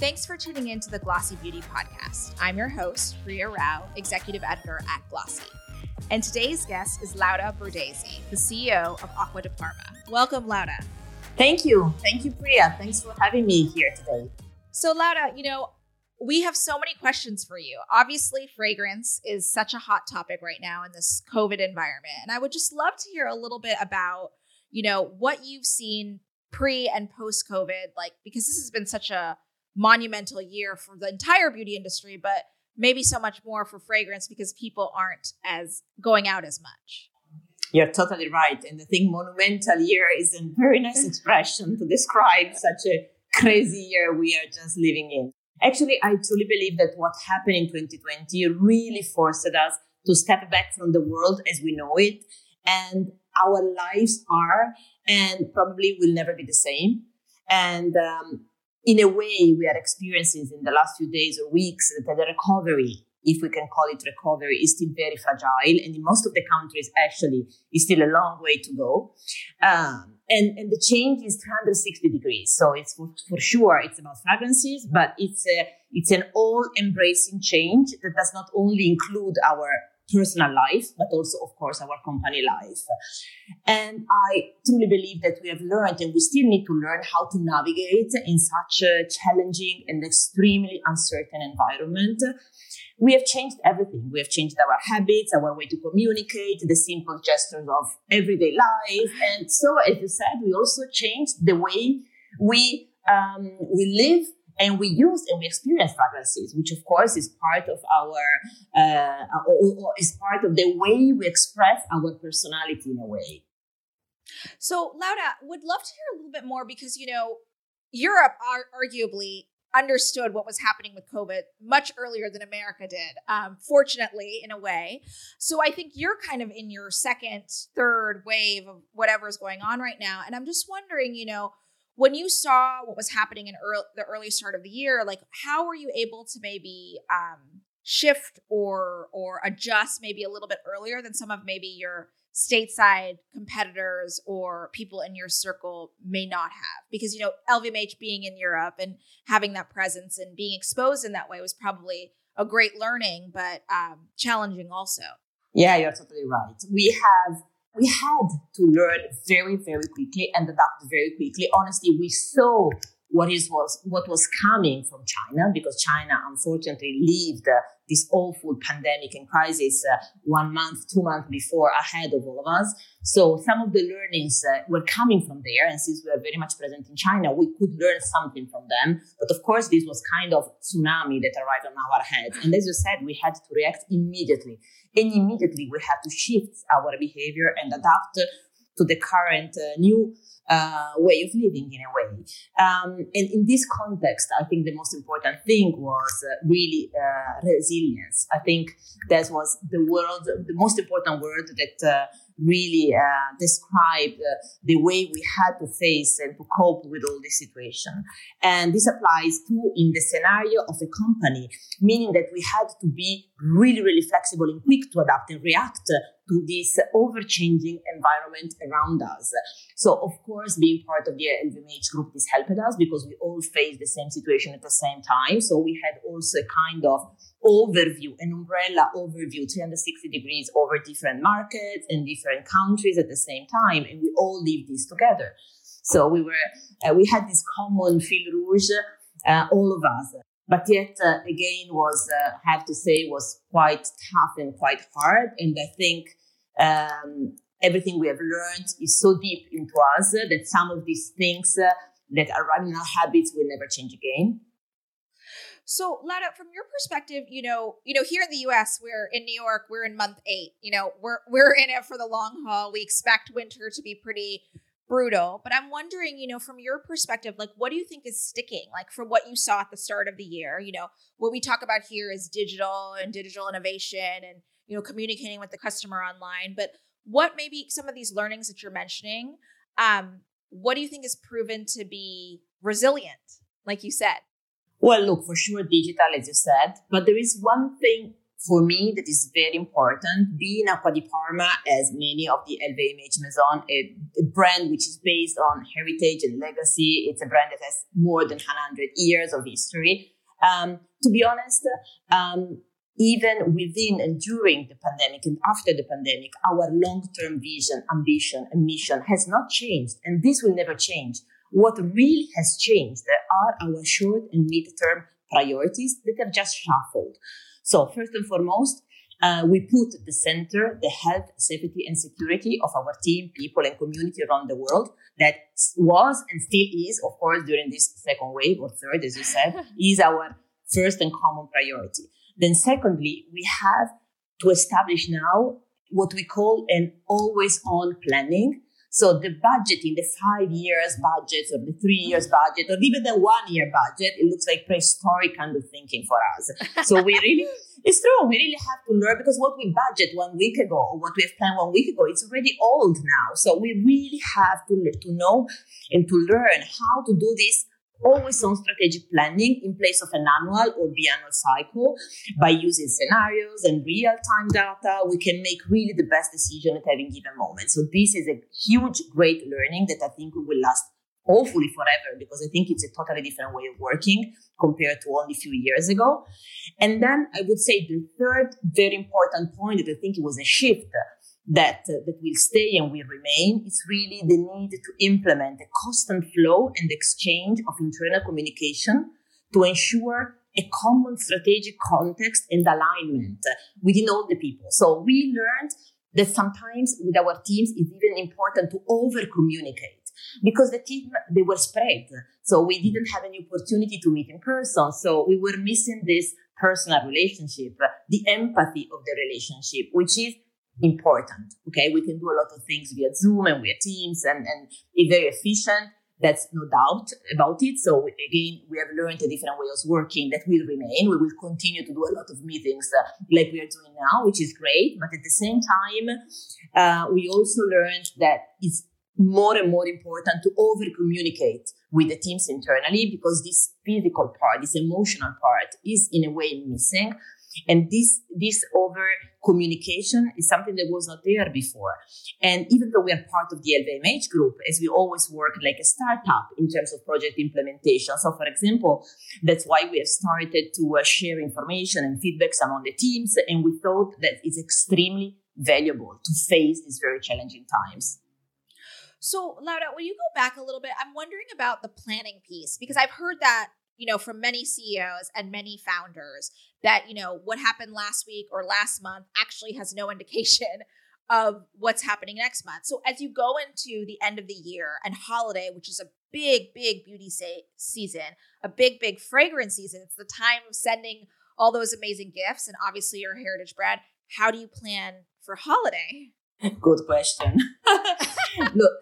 Thanks for tuning in to the Glossy Beauty Podcast. I'm your host, Priya Rao, Executive Editor at Glossy. And today's guest is Laura Burdese, the CEO of Acqua di Parma. Welcome, Laura. Thank you. Thank you, Priya. Thanks for having me here today. So, Laura, you know, we have so many questions for you. Obviously, fragrance is such a hot topic right now in this COVID environment. And I would just love to hear a little bit about, you know, what you've seen pre and post COVID, like, because this has been such a monumental year for the entire beauty industry, but maybe so much more for fragrance because people aren't as going out as much. You're totally right. And I think monumental year is a very nice expression to describe such a crazy year we are just living in. Actually, I truly believe that what happened in 2020 really forced us to step back from the world as we know it. And our lives are and probably will never be the same. And um, in a way, we are experiencing in the last few days or weeks that the recovery, if we can call it recovery, is still very fragile. And in most of the countries, actually, is still a long way to go. Um, and, and the change is 360 degrees. So it's for, for sure, it's about fragrances, but it's a, it's an all embracing change that does not only include our personal life, but also, of course, our company life. And I truly believe that we have learned and we still need to learn how to navigate in such a challenging and extremely uncertain environment. We have changed everything. We have changed our habits, our way to communicate, the simple gestures of everyday life. And so, as you said, we also changed the way we, um, we live and we use and we experience fragrances, which of course is part of our uh, is part of the way we express our personality in a way. So, Laura, would love to hear a little bit more because you know Europe are arguably understood what was happening with COVID much earlier than America did, um, fortunately, in a way. So I think you're kind of in your second, third wave of whatever is going on right now. And I'm just wondering, you know, when you saw what was happening in early, the early start of the year, like how were you able to maybe um, shift or or adjust maybe a little bit earlier than some of maybe your stateside competitors or people in your circle may not have because you know LVMH being in Europe and having that presence and being exposed in that way was probably a great learning but um, challenging also. Yeah, you're totally right. We have we had to learn very, very quickly and adapt very quickly. Honestly, we saw what is was what was coming from China because China unfortunately lived uh, this awful pandemic and crisis uh, one month, two months before ahead of all of us. So some of the learnings uh, were coming from there, and since we are very much present in China, we could learn something from them. But of course, this was kind of tsunami that arrived on our heads, and as you said, we had to react immediately, and immediately we had to shift our behavior and adapt to the current uh, new uh, way of living in a way. Um, and in this context, I think the most important thing was uh, really uh, resilience. I think that was the world, the most important word that uh, really uh, described the way we had to face and to cope with all this situation. And this applies to in the scenario of a company, meaning that we had to be really, really flexible and quick to adapt and react to this over-changing environment around us. So, of course, being part of the LVMH group, this helped us because we all faced the same situation at the same time. So we had also a kind of overview, an umbrella overview, 360 degrees over different markets and different countries at the same time. And we all lived this together. So we were, uh, we had this common fil rouge, uh, all of us. But yet, uh, again, was, uh, have to say, was quite tough and quite hard. And I think um, everything we have learned is so deep into us that some of these things uh, that are running our habits will never change again. So, Laura, from your perspective, you know, you know, here in the U.S., we're in New York, we're in month eight. You know, we're we're in it for the long haul. We expect winter to be pretty brutal, but I'm wondering, you know, from your perspective, like, what do you think is sticking? Like, from what you saw at the start of the year, you know, what we talk about here is digital and digital innovation, and you know, communicating with the customer online. But what maybe some of these learnings that you're mentioning, um, what do you think is proven to be resilient, like you said? Well, look, for sure, digital, as you said, but there is one thing for me, that is very important. Being Acqua di Parma, as many of the LVMH Maison, a, a, brand which is based on heritage and legacy. It's a brand that has more than 100 years of history. Um, to be honest, um, even within and during the pandemic and after the pandemic, our long-term vision, ambition, and mission has not changed, and this will never change. What really has changed are our short and mid-term priorities that have just shuffled. So first and foremost, uh, we put at the center the health, safety, and security of our team, people, and community around the world. That was and still is, of course, during this second wave or third, as you said, is our first and common priority. Then, secondly, we have to establish now what we call an always on planning so the budget in the five years budget or the three years budget or even the one year budget, it looks like prehistoric kind of thinking for us. So we really, it's true. We really have to learn because what we budget one week ago or what we have planned one week ago, it's already old now. So we really have to, to know and to learn how to do this always on strategic planning in place of an annual or biannual cycle. By using scenarios and real-time data we can make really the best decision at any given moment. So this is a huge great learning that i think will last hopefully forever because i think it's a totally different way of working compared to only a few years ago. And then i would say the third very important point that i think it was a shift that uh, that will stay and will remain. Is really the need to implement a constant flow and exchange of internal communication to ensure a common strategic context and alignment within all the people. So we learned that sometimes with our teams it's even important to over communicate because the team they were spread. So we didn't have any opportunity to meet in person. So we were missing this personal relationship the empathy of the relationship which is important. Okay. We can do a lot of things via Zoom and via Teams and, and it's very efficient. That's no doubt about it. So again, we have learned a different way of working that will remain. We will continue to do a lot of meetings uh, like we are doing now, which is great. But at the same time, uh, we also learned that it's more and more important to over communicate with the teams internally because this physical part, this emotional part is in a way missing. And this, this over communication is something that was not there before. And even though we are part of the LVMH group, as we always work like a startup in terms of project implementation. So, for example, that's why we have started to uh, share information and feedbacks among the teams. And we thought that it's extremely valuable to face these very challenging times. So, Laura, when you go back a little bit, I'm wondering about the planning piece because I've heard that you know, from many CEOs and many founders that, you know, what happened last week or last month actually has no indication of what's happening next month. So as you go into the end of the year and holiday, which is a big, big beauty se- season, a big, big fragrance season, it's the time of sending all those amazing gifts and obviously your heritage brand. How do you plan for holiday? Good question. Look,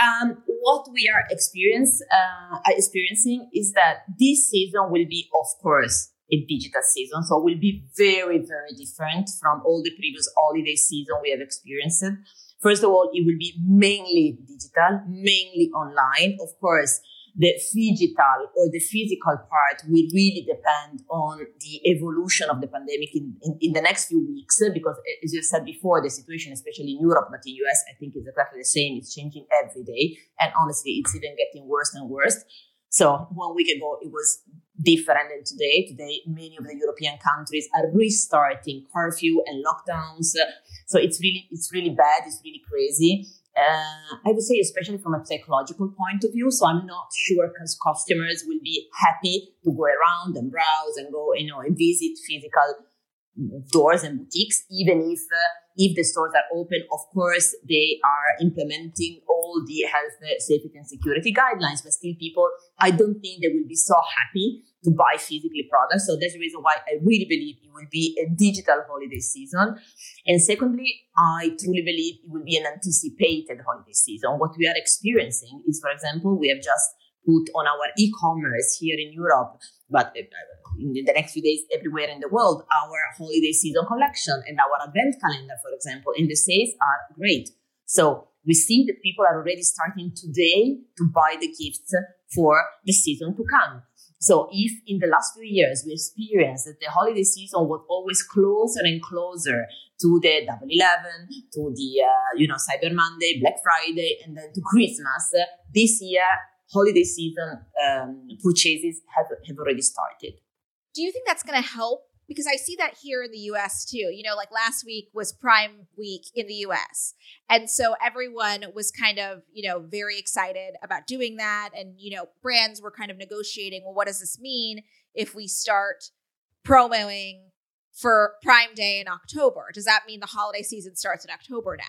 um, what we are experience, uh, experiencing is that this season will be, of course, a digital season. So it will be very, very different from all the previous holiday season we have experienced. First of all, it will be mainly digital, mainly online. Of course, the digital or the physical part will really depend on the evolution of the pandemic in, in, in, the next few weeks eh, because eh, as you said before the situation especially in europe but in us i think is exactly the same it's changing every day and honestly it's even getting worse and worse so one week ago it was different than today. Today many of the european countries are restarting curfew and lockdowns. So it's really it's really bad. It's really crazy. Uh, I would say, especially from a psychological point of view. So I'm not sure because customers will be happy to go around and browse and go, you know, and visit physical doors and boutiques, even if uh, if the stores are open. Of course, they are implementing all the health, safety, and security guidelines, but still, people, I don't think they will be so happy to buy physically products. So that's the reason why I really believe it will be a digital holiday season. And secondly, I truly believe it will be an anticipated holiday season. What we are experiencing is, for example, we have just put on our e-commerce here in Europe, but uh, in the next few days everywhere in the world, our holiday season collection and our advent calendar, for example, and the sales are great. So we see that people are already starting today to buy the gifts for the season to come. So if in the last few years we experienced that the holiday season was always closer and closer to the Double Eleven, to the uh, you know Cyber Monday, Black Friday, and then to Christmas, this year holiday season um, purchases have have already started. Do you think that's going to help because I see that here in the US too. You know, like last week was Prime Week in the US. And so everyone was kind of, you know, very excited about doing that. And, you know, brands were kind of negotiating, well, what does this mean if we start promoing for Prime Day in October? Does that mean the holiday season starts in October now?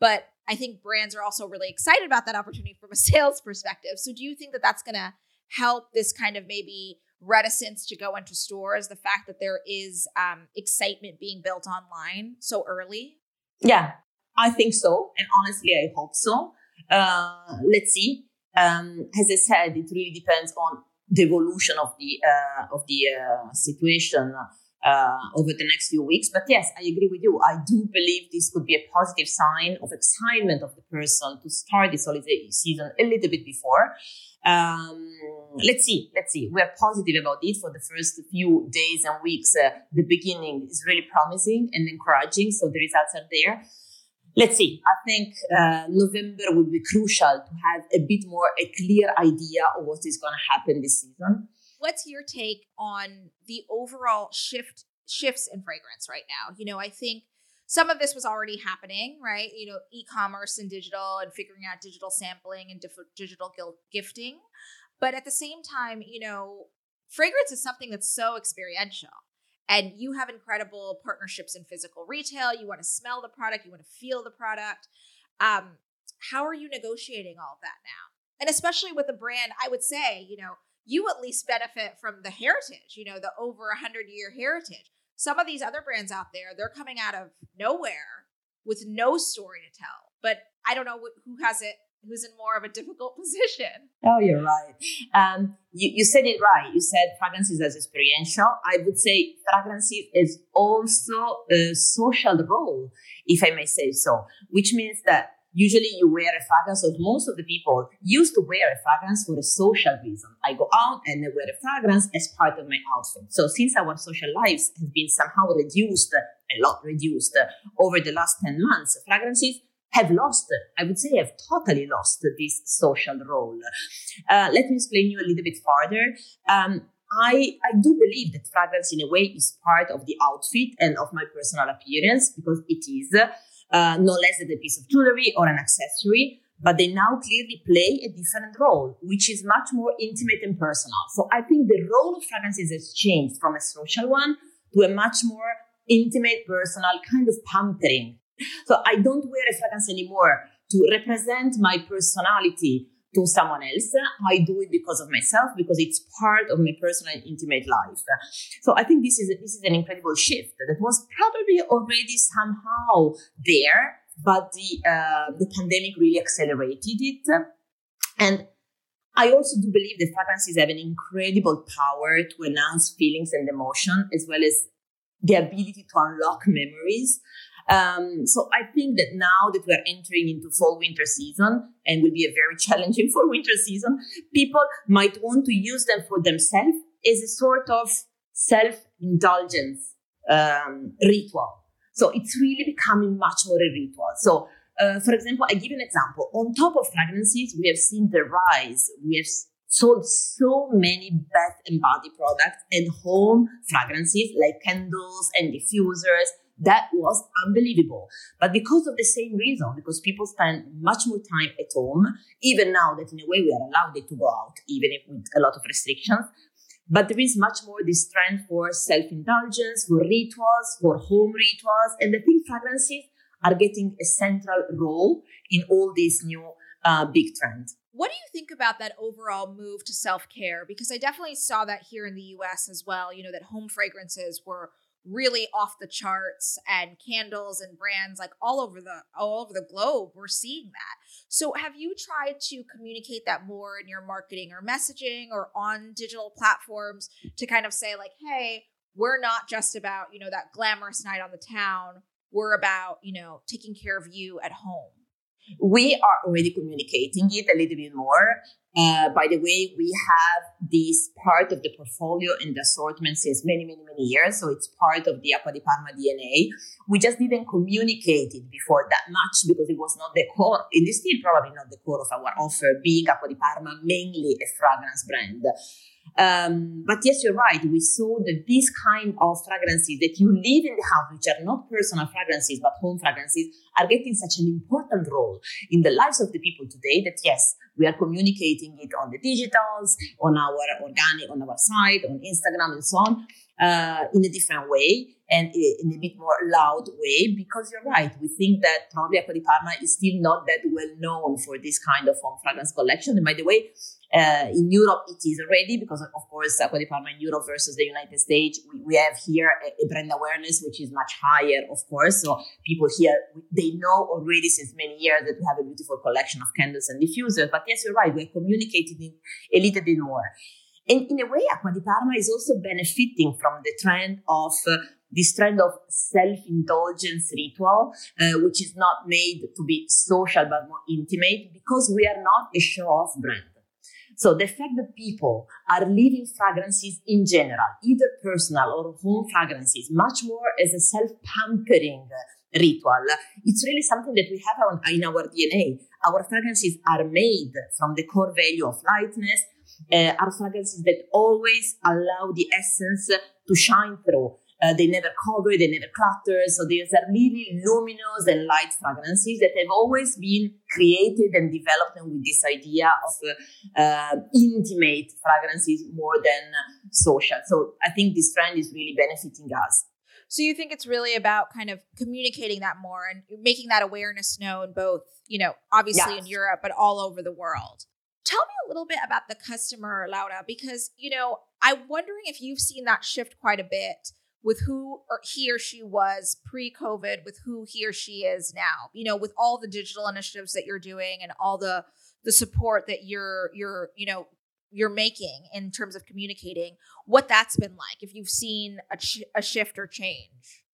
But I think brands are also really excited about that opportunity from a sales perspective. So do you think that that's going to help this kind of maybe reticence to go into stores, the fact that there is um, excitement being built online so early? Yeah, I think so. And honestly, I hope so. Uh, let's see. Um, as I said, it really depends on the evolution of the uh, of the uh, situation uh, over the next few weeks. But yes, I agree with you. I do believe this could be a positive sign of excitement of the person to start this holiday season a little bit before. Um, let's see, let's see. We're positive about it for the first few days and weeks. Uh, the beginning is really promising and encouraging, so the results are there. Let's see. I think uh, November will be crucial to have a bit more a clear idea of what is going to happen this season. What's your take on the overall shift shifts in fragrance right now? You know, I think some of this was already happening, right? You know, e-commerce and digital and figuring out digital sampling and diff- digital gifting. But at the same time, you know, fragrance is something that's so experiential. And you have incredible partnerships in physical retail. You want to smell the product, you want to feel the product. Um, how are you negotiating all of that now? And especially with a brand, I would say, you know, you at least benefit from the heritage, you know, the over a 100 year heritage. Some of these other brands out there, they're coming out of nowhere with no story to tell. But I don't know who has it, who's in more of a difficult position. Oh, you're right. Um, you, you said it right. You said fragrances as experiential. I would say fragrances is also a social role, if I may say so, which means that usually you wear a fragrance or most of the people used to wear a fragrance for a social reason. I go out and i wear a fragrance as part of my outfit. So since our social lives has been somehow reduced a lot reduced over the last 10 months fragrances have lost i would say have totally lost this social role. Uh, let me explain you a little bit further. Um, I, I do believe that fragrance in a way is part of the outfit and of my personal appearance because it is uh, no less than a piece of jewelry or an accessory, but they now clearly play a different role, which is much more intimate and personal. So I think the role of fragrances has changed from a social one to a much more intimate, personal kind of pampering. So I don't wear a fragrance anymore to represent my personality to someone else. I do it because of myself, because it's part of my personal intimate life. So I think this is this is an incredible shift that was probably already somehow there, but the uh, the pandemic really accelerated it. And I also do believe that fragrances have an incredible power to announce feelings and emotion, as well as the ability to unlock memories. Um, so I think that now that we're entering into fall winter season and will be a very challenging fall winter season, people might want to use them for themselves as a sort of self indulgence um, ritual. So it's really becoming much more a ritual. So, uh, for example, I give you an example. On top of fragrances, we have seen the rise. We have sold so many bath and body products and home fragrances like candles and diffusers that was unbelievable. But because of the same reason, because people spend much more time at home, even now that in a way we are allowed to go out, even if with a lot of restrictions, but there is much more this trend for self-indulgence, for rituals, for home rituals, and I think fragrances are getting a central role in all these new uh, big trends. What do you think about that overall move to self care? Because I definitely saw that here in the US as well, you know, that home fragrances were really off the charts and candles and brands like all over the all over the globe we're seeing that. So have you tried to communicate that more in your marketing or messaging or on digital platforms to kind of say like hey we're not just about you know that glamorous night on the town. We're about you know taking care of you at home We are already communicating it a little bit more. Uh, by the way, we have this part of the portfolio and the assortment since many, many, many years. So it's part of the Acqua di Parma DNA. We just didn't communicate it before that much because it was not the core, it is still probably not the core of our offer, being Acqua di Parma mainly a fragrance brand. Um, but yes, you're right. We saw that these kind of fragrances that you leave in the house, which are not personal fragrances but home fragrances, are getting such an important role in the lives of the people today. That yes, we are communicating it on the digitals, on our organic, on our site, on Instagram, and so on, uh, in a different way and in a bit more loud way. Because you're right, we think that probably Acqua di Parma is still not that well known for this kind of home fragrance collection. And by the way, uh, in Europe, it is already because, of course, Acqua di Parma in Europe versus the United States, we, we have here a, a, brand awareness which is much higher, of course. So people here they know already since many years that we have a beautiful collection of candles and diffusers. But yes, you're right, we're communicating a little bit more. And in a way, Acqua di Parma is also benefiting from the trend of uh, this trend of self-indulgence ritual, uh, which is not made to be social but more intimate, because we are not a show-off brand. So the fact that people are leaving fragrances in general, either personal or home fragrances, much more as a self-pampering ritual, it's really something that we have in our DNA. Our fragrances are made from the core value of lightness, uh, are fragrances that always allow the essence to shine through. Uh, they never cover, they never clutter. So these are really luminous and light fragrances that have always been created and developed with this idea of uh, intimate fragrances more than social. So I think this trend is really benefiting us. So you think it's really about kind of communicating that more and making that awareness known both, you know, obviously yes. in Europe, but all over the world. Tell me a little bit about the customer, Laura, because, you know, I'm wondering if you've seen that shift quite a bit with who or he or she was pre-COVID, with who he or she is now. You know, with all the digital initiatives that you're doing and all the the support that you're you're you know you're making in terms of communicating, what that's been like. If you've seen a, ch- a shift or change.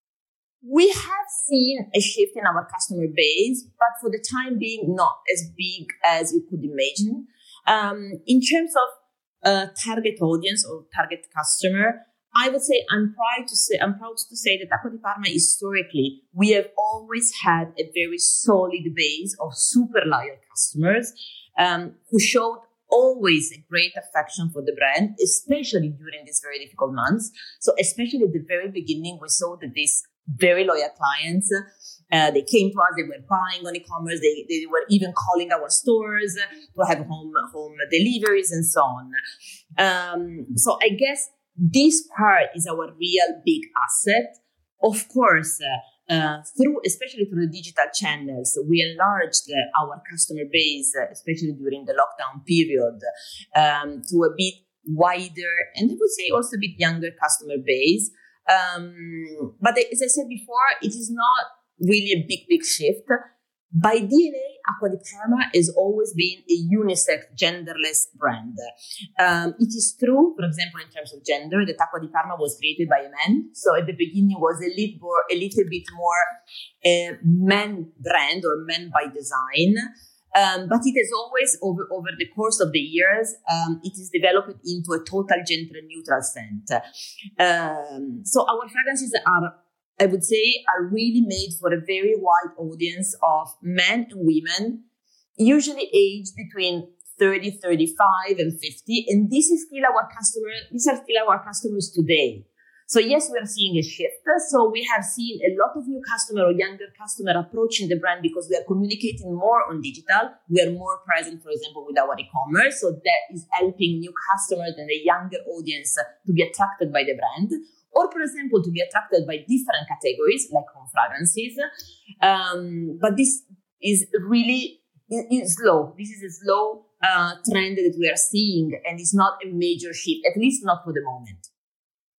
We have seen a shift in our customer base, but for the time being, not as big as you could imagine. Um, in terms of uh, target audience or target customer, I would say I'm proud to say I'm proud to say that Acqua Parma historically we have always had a very solid base of super loyal customers um, who showed always a great affection for the brand, especially during these very difficult months. So especially at the very beginning, we saw that these very loyal clients uh, they came to us. They were buying on e-commerce. They, they were even calling our stores to have home home deliveries and so on. Um, so I guess this part is our real big asset. Of course, uh, uh, through especially through the digital channels, we enlarged uh, our customer base, uh, especially during the lockdown period, um, to a bit wider and I would say also a bit younger customer base. Um, but as I said before, it is not really a big, big shift. By DNA, Acqua di Parma has always been a unisex, genderless brand. Um, it is true, for example, in terms of gender, that Acqua di Parma was created by a man. So at the beginning was a little, more, a little bit more a man brand or men by design. Um, but it has always, over, over the course of the years, um, it is developed into a total gender neutral scent. Um, so our fragrances are I would say are really made for a very wide audience of men and women, usually aged between 30, 35 and 50. And this is still our customer, these are still our customers today. So yes, we are seeing a shift. So we have seen a lot of new customer or younger customer approaching the brand because we are communicating more on digital. We are more present, for example, with our e-commerce. So that is helping new customers and a younger audience to be attracted by the brand or for example to be attracted by different categories like home fragrances um, but this is really is slow. This is a slow uh, trend that we are seeing and it's not a major shift at least not for the moment.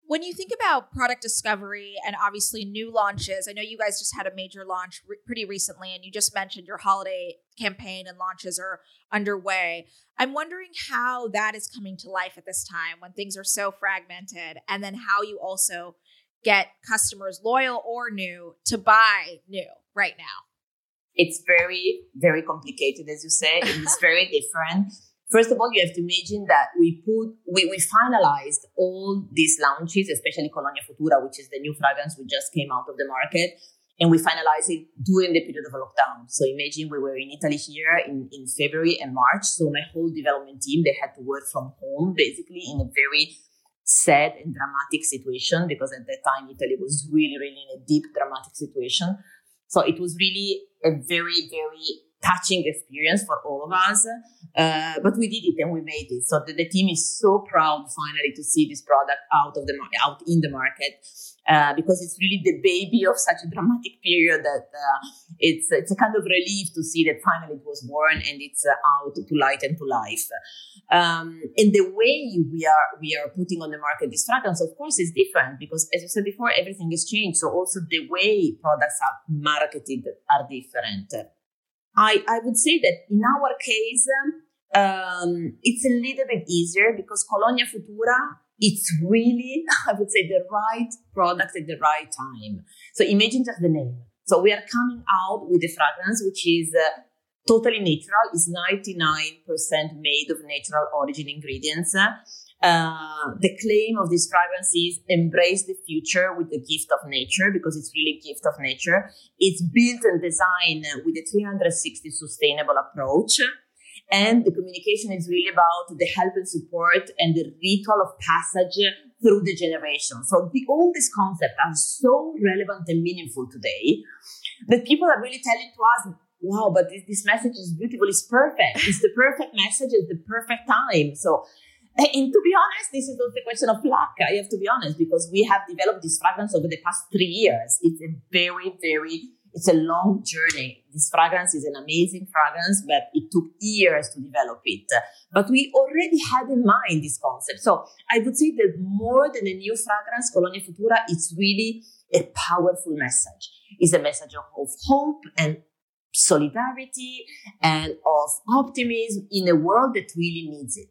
When you think about product discovery and obviously new launches, I know you guys just had a major launch re- pretty recently, and you just mentioned your holiday campaign and launches are underway. I'm wondering how that is coming to life at this time when things are so fragmented, and then how you also get customers, loyal or new, to buy new right now. It's very, very complicated, as you say. It's very different. First of all, you have to imagine that we put, we, we finalized all these launches, especially Colonia Futura, which is the new fragrance we just came out of the market. And we finalized it during the period of a lockdown. So imagine we were in Italy here in, in February and March. So my whole development team, they had to work from home basically in a very sad and dramatic situation because at that time Italy was really, really in a deep dramatic situation. So it was really a very, very touching experience for all of us. Uh, but we did it and we made it. So the, the, team is so proud finally to see this product out of the out in the market uh, because it's really the baby of such a dramatic period that uh, it's it's a kind of relief to see that finally it was born and it's uh, out to light and to life. Um, and the way we are we are putting on the market this fragrance, of course, is different because, as you said before, everything has changed. So also the way products are marketed are different. I, I would say that in our case, um, it's a little bit easier because Colonia Futura, it's really, I would say, the right product at the right time. So imagine just the name. So we are coming out with a fragrance which is uh, totally natural, is 99% made of natural origin ingredients. Uh, the claim of this fragrance is embrace the future with the gift of nature because it's really gift of nature. It's built and designed with a 360 sustainable approach. And the communication is really about the help and support and the ritual of passage through the generations. So the, all these concepts are so relevant and meaningful today that people are really telling to us, wow, but this, this message is beautiful. It's perfect. It's the perfect message at the perfect time. So eh, and to be honest, this is not a question of luck. I have to be honest because we have developed this fragrance over the past three years. It's a very, very, it's a long journey. This fragrance is an amazing fragrance, but it took years to develop it. But we already had in mind this concept. So I would say that more than a new fragrance, Colonia Futura, it's really a powerful message. It's a message of hope and solidarity and of optimism in a world that really needs it.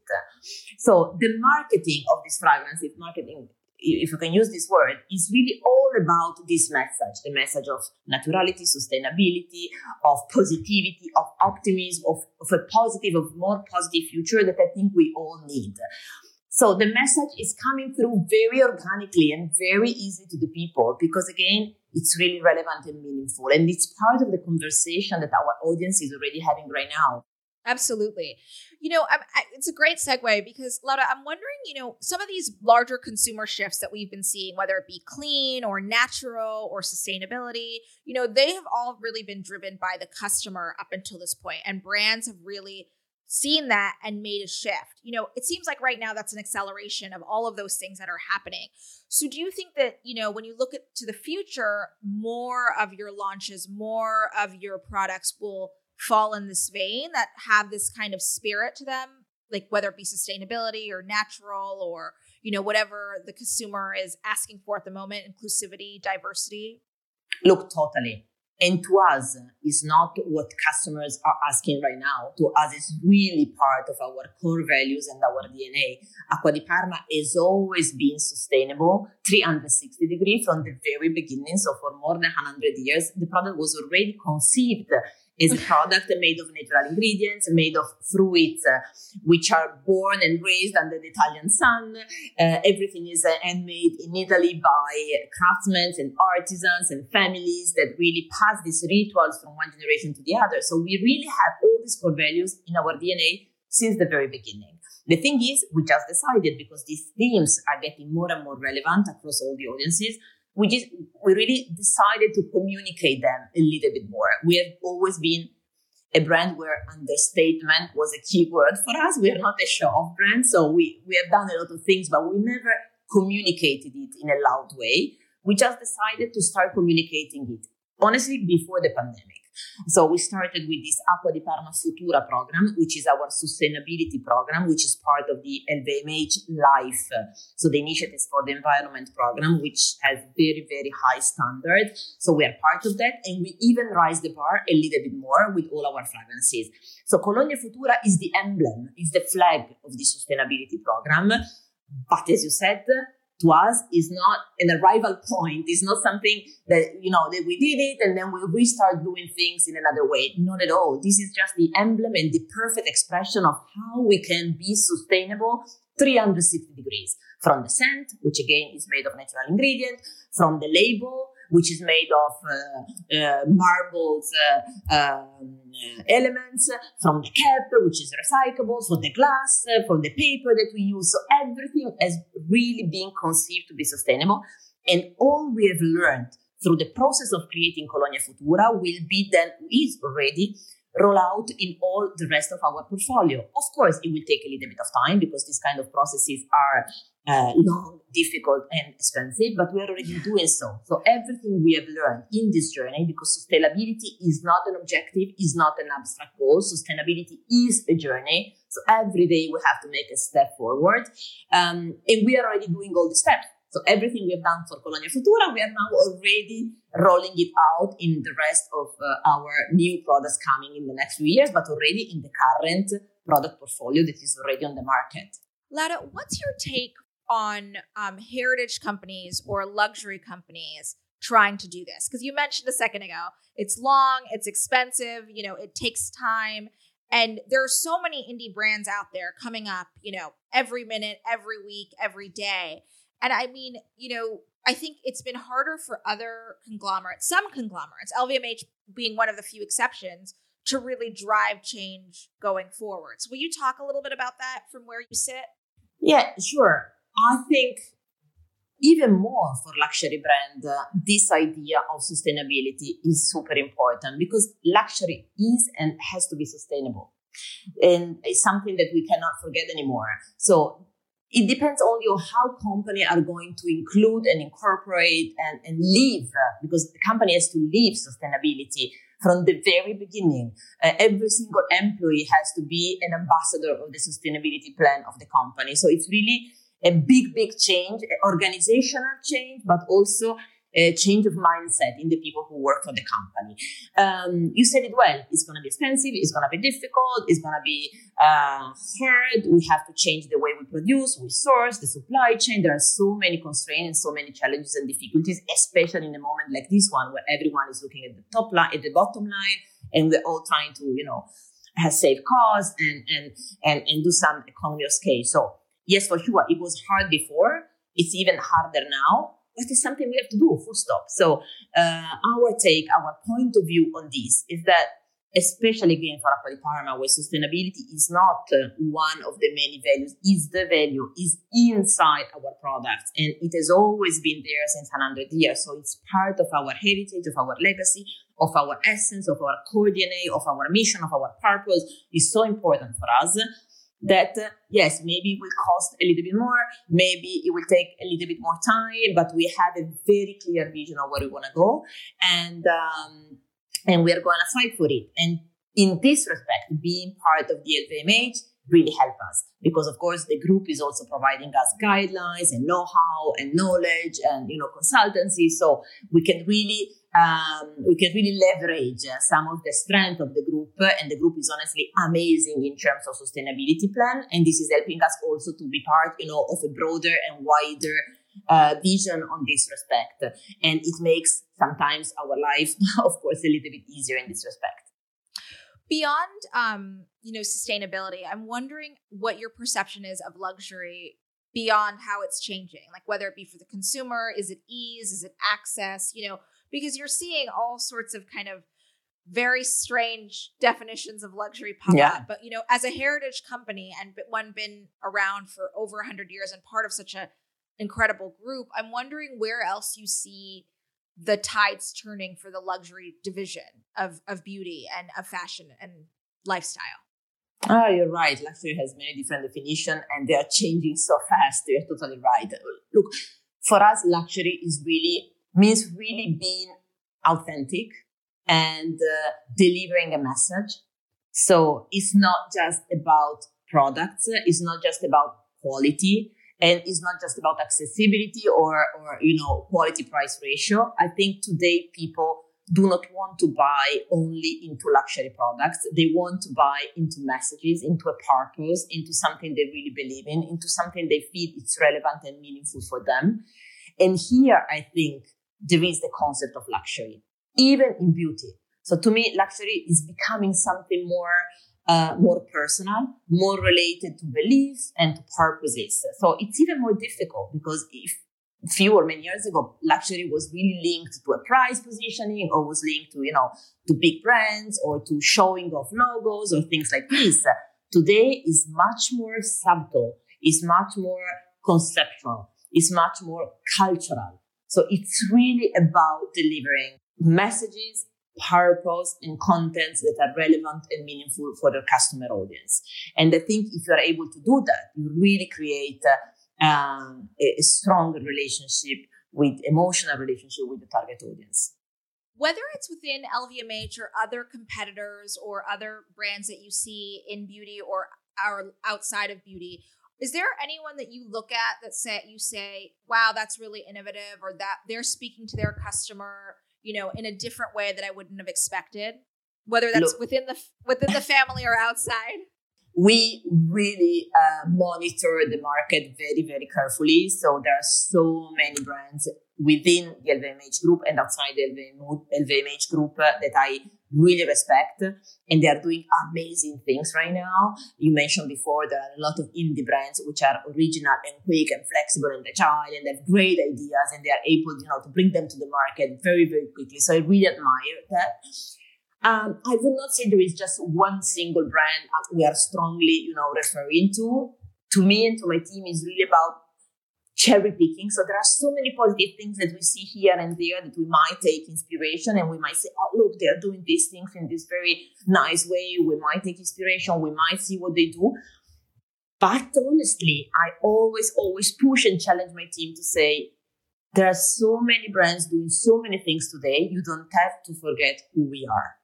So the marketing of this fragrance, if marketing, if you can use this word, is really all about this message, the message of naturality, sustainability, of positivity, of optimism, of, of a positive, of more positive future that I think we all need. So the message is coming through very organically and very easy to the people because again, it's really relevant and meaningful. And it's part of the conversation that our audience is already having right now. Absolutely. You know, I, it's a great segue because, Laura, I'm wondering, you know, some of these larger consumer shifts that we've been seeing, whether it be clean or natural or sustainability, you know, they have all really been driven by the customer up until this point, And brands have really seen that and made a shift. You know, it seems like right now that's an acceleration of all of those things that are happening. So do you think that, you know, when you look at to the future, more of your launches, more of your products will fall in this vein that have this kind of spirit to them, like whether it be sustainability or natural or, you know, whatever the consumer is asking for at the moment, inclusivity, diversity? Look, totally. And to us, is not what customers are asking right now. To us, it's really part of our core values and our DNA. acqua di Parma has always been sustainable, 360 degrees from the very beginning. So for more than 100 years, the product was already conceived is a product made of natural ingredients, made of fruits, uh, which are born and raised under the Italian sun. Uh, everything is uh, handmade in Italy by craftsmen and artisans and families that really pass these rituals from one generation to the other. So we really have all these core values in our DNA since the very beginning. The thing is, we just decided because these themes are getting more and more relevant across all the audiences we just we really decided to communicate them a little bit more. We have always been a brand where understatement was a key word for us. We are not a show-off brand, so we we have done a lot of things, but we never communicated it in a loud way. We just decided to start communicating it honestly before the pandemic. So we started with this Acqua di Parma Futura program, which is our sustainability program, which is part of the LVMH Life, so the Initiatives for the Environment program, which has very, very high standard. So we are part of that, and we even rise the bar a little bit more with all our fragrances. So Colonia Futura is the emblem, is the flag of the sustainability program. But as you said, to us is not an arrival point. It's not something that, you know, that we did it and then we restart doing things in another way. Not at all. This is just the emblem and the perfect expression of how we can be sustainable 360 degrees from the scent, which again is made of natural ingredient, from the label, which is made of uh, uh, marbled uh, um, elements, from the cap, which is recyclable, from the glass, from the paper that we use. So everything has really been conceived to be sustainable. And all we have learned through the process of creating Colonia Futura will be then, is already roll out in all the rest of our portfolio. Of course, it will take a little bit of time because these kind of processes are uh, long, difficult, and expensive, but we are already doing so. So everything we have learned in this journey, because sustainability is not an objective, is not an abstract goal. Sustainability is a journey. So every day we have to make a step forward. Um, and we are already doing all the steps. So everything we have done for Colonia Futura, we are now already rolling it out in the rest of uh, our new products coming in the next few years, but already in the current product portfolio that is already on the market. Laura, what's your take on um, heritage companies or luxury companies trying to do this? Because you mentioned a second ago, it's long, it's expensive, you know, it takes time. And there are so many indie brands out there coming up, you know, every minute, every week, every day. And I mean, you know, I think it's been harder for other conglomerates, some conglomerates, LVMH being one of the few exceptions, to really drive change going forward. So, will you talk a little bit about that from where you sit? Yeah, sure. I think even more for luxury brand, uh, this idea of sustainability is super important because luxury is and has to be sustainable. And it's something that we cannot forget anymore. So it depends only on how company are going to include and incorporate and, and live because the company has to live sustainability from the very beginning. Uh, every single employee has to be an ambassador of the sustainability plan of the company. So it's really a big, big change, organizational change, but also a change of mindset in the people who work for the company. Um, you said it well. It's going to be expensive. It's going to be difficult. It's going to be uh, hard. We have to change the way we produce, we source, the supply chain. There are so many constraints, and so many challenges and difficulties, especially in a moment like this one where everyone is looking at the top line, at the bottom line, and we're all trying to, you know, save costs and, and, and, and do some economy of scale. So yes, for sure, it was hard before. It's even harder now that is something we have to do, full stop. So uh, our take, our point of view on this is that, especially again for di Parma, where sustainability is not uh, one of the many values, is the value, is inside our products. And it has always been there since 100 years. So it's part of our heritage, of our legacy, of our essence, of our core DNA, of our mission, of our purpose. is so important for us that uh, yes maybe it will cost a little bit more maybe it will take a little bit more time but we have a very clear vision of where we want to go and um, and we are going to fight for it. And in this respect being part of the lvmh really help us. Because of course the group is also providing us guidelines and know-how and knowledge and you know consultancy. So we can really um, we can really leverage uh, some of the strength of the group. And the group is honestly amazing in terms of sustainability plan. And this is helping us also to be part you know of a broader and wider uh, vision on this respect. And it makes sometimes our life of course a little bit easier in this respect beyond um, you know sustainability i'm wondering what your perception is of luxury beyond how it's changing like whether it be for the consumer is it ease is it access you know because you're seeing all sorts of kind of very strange definitions of luxury pop yeah. up. But you know, as a heritage company and one been around for over 100 years and part of such a incredible group, I'm wondering where else you see the tides turning for the luxury division of of beauty and of fashion and lifestyle. Oh, you're right. Luxury has many different definitions and they are changing so fast. You're totally right. Look, for us, luxury is really means really being authentic and uh, delivering a message. So it's not just about products. It's not just about quality and it's not just about accessibility or, or, you know, quality price ratio. I think today people do not want to buy only into luxury products. They want to buy into messages, into a purpose, into something they really believe in, into something they feel it's relevant and meaningful for them. And here, I think there is the concept of luxury, even in beauty. So to me, luxury is becoming something more, uh, more personal, more related to beliefs and to purposes. So it's even more difficult because if few or many years ago, luxury was really linked to a price positioning or was linked to, you know, to big brands or to showing off logos or things like this. Today is much more subtle, is much more conceptual, is much more cultural. So it's really about delivering messages, purpose and contents that are relevant and meaningful for their customer audience. And I think if you are able to do that, you really create uh, um, a, a strong relationship with emotional relationship with the target audience whether it's within LVMH or other competitors or other brands that you see in beauty or our outside of beauty, is there anyone that you look at that say you say, "Wow, that's really innovative," or that they're speaking to their customer, you know, in a different way that I wouldn't have expected, whether that's look, within the within the family or outside? we really uh, monitor the market very, very carefully. So there are so many brands within the LVMH group and outside the LVMH group uh, that I really respect. And they are doing amazing things right now. You mentioned before there are a lot of indie brands which are original and quick and flexible and agile and have great ideas and they are able, you know, to bring them to the market very, very quickly. So I really admire that. Um, I would not say there is just one single brand we are strongly, you know, referring to. To me and to my team is really about cherry picking. So there are so many positive things that we see here and there that we might take inspiration and we might say, oh, look, they're doing these things in this very nice way. We might take inspiration. We might see what they do. But honestly, I always, always push and challenge my team to say, there are so many brands doing so many things today. You don't have to forget who we are.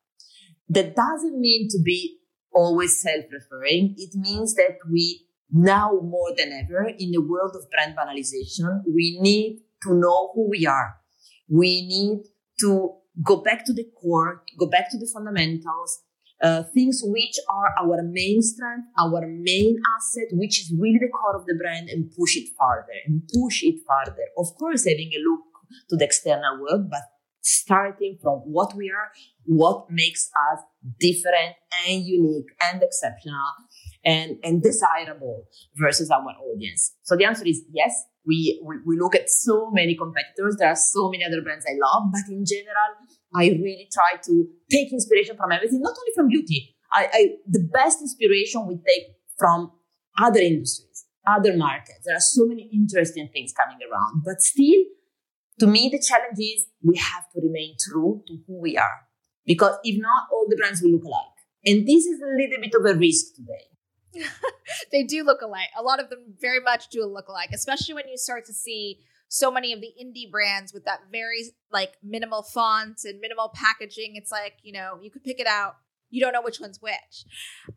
That doesn't mean to be always self-referring. It means that we now more than ever in the world of brand banalization, we need to know who we are. We need to go back to the core, go back to the fundamentals, uh, things which are our main strength, our main asset, which is really the core of the brand and push it farther and push it farther. Of course, having a look to the external world, but starting from what we are, what makes us different and unique and exceptional and, and desirable versus our audience. So the answer is yes. We, we, we look at so many competitors. There are so many other brands I love, but in general, I really try to take inspiration from everything, not only from beauty. I, I the best inspiration we take from other industries, other markets. There are so many interesting things coming around, but still to me, the challenge is we have to remain true to who we are. Because if not, all the brands will look alike. And this is a little bit of a risk today. they do look alike. A lot of them very much do look alike, especially when you start to see so many of the indie brands with that very like minimal font and minimal packaging. It's like, you know, you could pick it out. You don't know which one's which.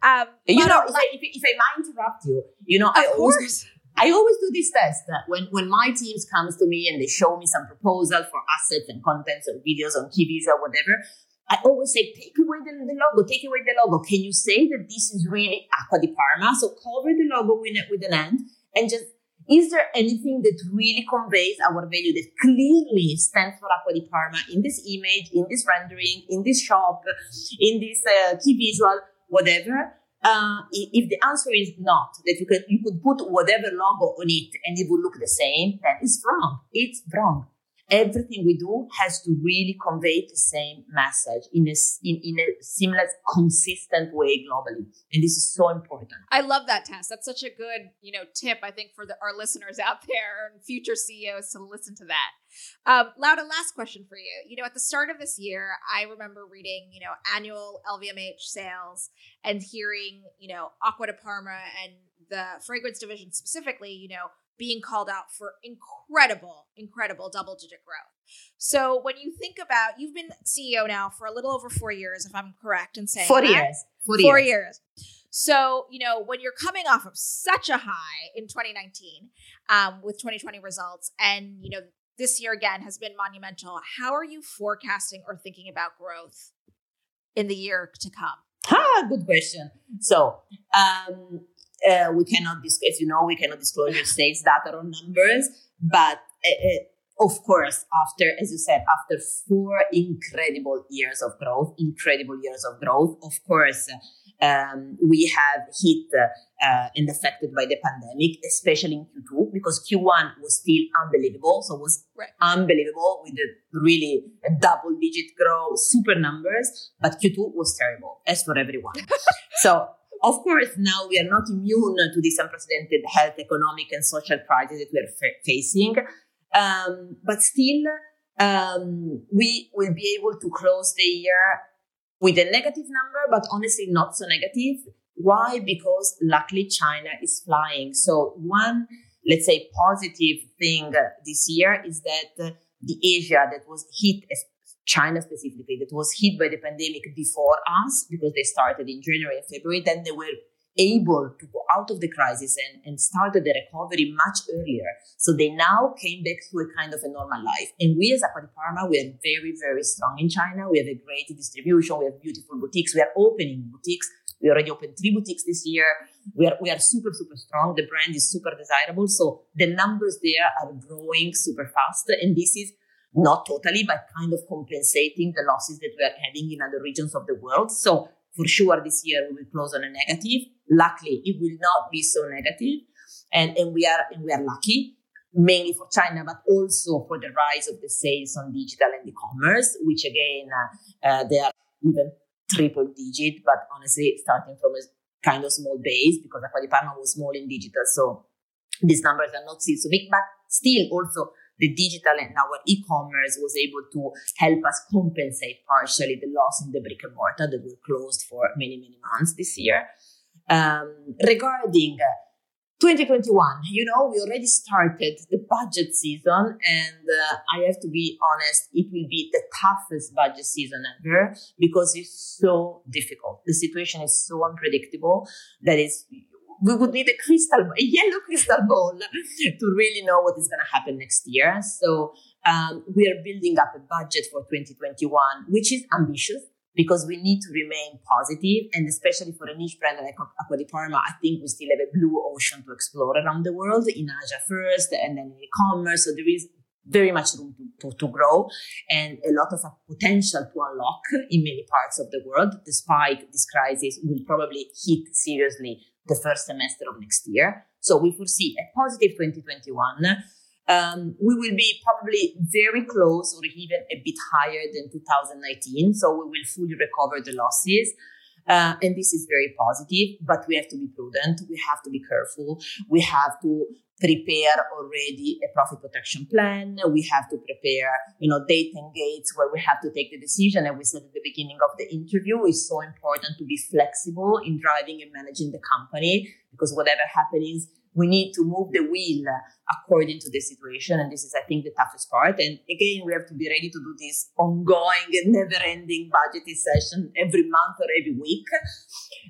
Um, you know, if, I, if, if I might interrupt you, you know, I course. always I always do this test that when, when my teams comes to me and they show me some proposal for assets and contents or videos on TV or whatever, I always say, take away the, the, logo, take away the logo. Can you say that this is really Acqua di Parma? So cover the logo with, with an end and just, is there anything that really conveys our value that clearly stands for Acqua di Parma in this image, in this rendering, in this shop, in this uh, key visual, whatever? Uh, if the answer is not that you can you could put whatever logo on it and it will look the same, then it's wrong. It's wrong everything we do has to really convey the same message in a, in, in a seamless, consistent way globally. And this is so important. I love that Tess. That's such a good, you know, tip, I think, for the, our listeners out there and future CEOs to listen to that. Um, Laura, last question for you. You know, at the start of this year, I remember reading, you know, annual LVMH sales and hearing, you know, Acqua di Parma and the fragrance division specifically, you know, being called out for incredible, incredible double digit growth. So when you think about, you've been CEO now for a little over four years, if I'm correct in saying four that. years, four, four years. years. So you know when you're coming off of such a high in 2019 um, with 2020 results, and you know this year again has been monumental. How are you forecasting or thinking about growth in the year to come? Ah, good question. So, um, uh, we cannot disclose, as you know, we cannot disclose your sales data or numbers, but uh, uh, of course, after, as you said, after four incredible years of growth, incredible years of growth, of course, um, we have hit uh, and affected by the pandemic, especially in Q2, because Q1 was still unbelievable. So it was right. unbelievable with a really double digit growth, super numbers, but Q2 was terrible, as for everyone. so of course, now we are not immune to this unprecedented health, economic, and social crisis that we are f- facing. Um, but still, um, we will be able to close the year with a negative number, but honestly not so negative. Why? Because luckily China is flying. So one, let's say, positive thing this year is that the Asia that was hit, China specifically, that was hit by the pandemic before us, because they started in January and February, then they were able to go out of the crisis and, and started the recovery much earlier. So they now came back to a kind of a normal life. And we as Acqua di Parma, we are very, very strong in China. We have a great distribution. We have beautiful boutiques. We are opening boutiques. We already opened three boutiques this year. We are, we are super, super strong. The brand is super desirable. So the numbers there are growing super fast. And this is not totally, but kind of compensating the losses that we are having in other regions of the world. So for sure this year we will close on a negative. Luckily, it will not be so negative, and and we are and we are lucky mainly for China, but also for the rise of the sales on digital and e-commerce, which again uh, uh, they are even triple digit, but honestly starting from a kind of small base because Acqua di Parma was small in digital, so these numbers are not still so big, but still also the digital and our e-commerce was able to help us compensate partially the loss in the brick and mortar that were closed for many, many months this year. Um, regarding 2021, you know, we already started the budget season, and uh, I have to be honest, it will be the toughest budget season ever because it's so difficult. The situation is so unpredictable that is we would need a crystal, a yellow crystal ball to really know what is going to happen next year. So um, we are building up a budget for 2021, which is ambitious because we need to remain positive. and especially for a niche brand like Acqua di Parma, I think we still have a blue ocean to explore around the world in Asia first and then in e-commerce. So there is very much room to, to, to, grow and a lot of potential to unlock in many parts of the world, despite this crisis will probably hit seriously the first semester of next year. So we foresee a positive 2021. Um, we will be probably very close or even a bit higher than 2019. So we will fully recover the losses. Uh, and this is very positive, but we have to be prudent. We have to be careful. We have to prepare already a profit protection plan. We have to prepare, you know, date and gates where we have to take the decision. And we said at the beginning of the interview, it's so important to be flexible in driving and managing the company because whatever happens we need to move the wheel according to the situation. And this is, I think, the toughest part. And again, we have to be ready to do this ongoing and never ending budgeting session every month or every week.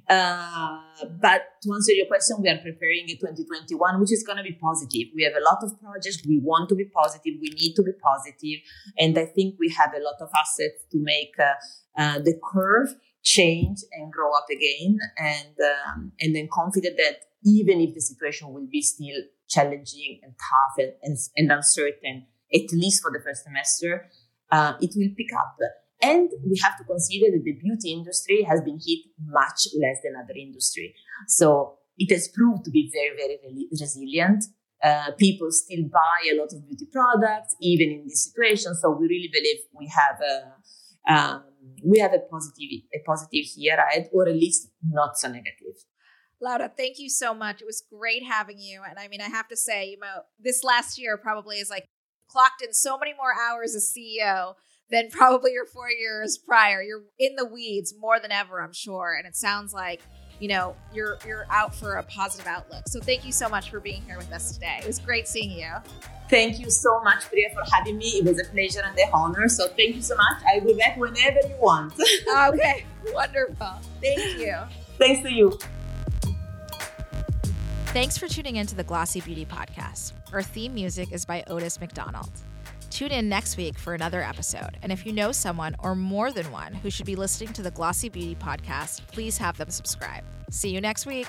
Uh, but to answer your question, we are preparing a 2021, which is going to be positive. We have a lot of projects. We want to be positive. We need to be positive. And I think we have a lot of assets to make uh, uh, the curve change and grow up again. And, um, and then confident that even if the situation will be still challenging and tough and, and, and uncertain, at least for the first semester, uh, it will pick up. And we have to consider that the beauty industry has been hit much less than other industry. So it has proved to be very, very resilient. Uh, people still buy a lot of beauty products, even in this situation. So we really believe we have a, um, we have a positive, a positive year ahead, or at least not so negative. Laura, thank you so much. It was great having you. And I mean, I have to say, you know, this last year probably is like clocked in so many more hours as CEO than probably your four years prior. You're in the weeds more than ever, I'm sure. And it sounds like, you know, you're you're out for a positive outlook. So thank you so much for being here with us today. It was great seeing you. Thank you so much, Priya, for having me. It was a pleasure and an honor. So thank you so much. I'll be back whenever you want. okay, wonderful. Thank you. Thanks to you. Thanks for tuning in to the Glossy Beauty Podcast. Our theme music is by Otis McDonald. Tune in next week for another episode. And if you know someone or more than one who should be listening to the Glossy Beauty podcast, please have them subscribe. See you next week.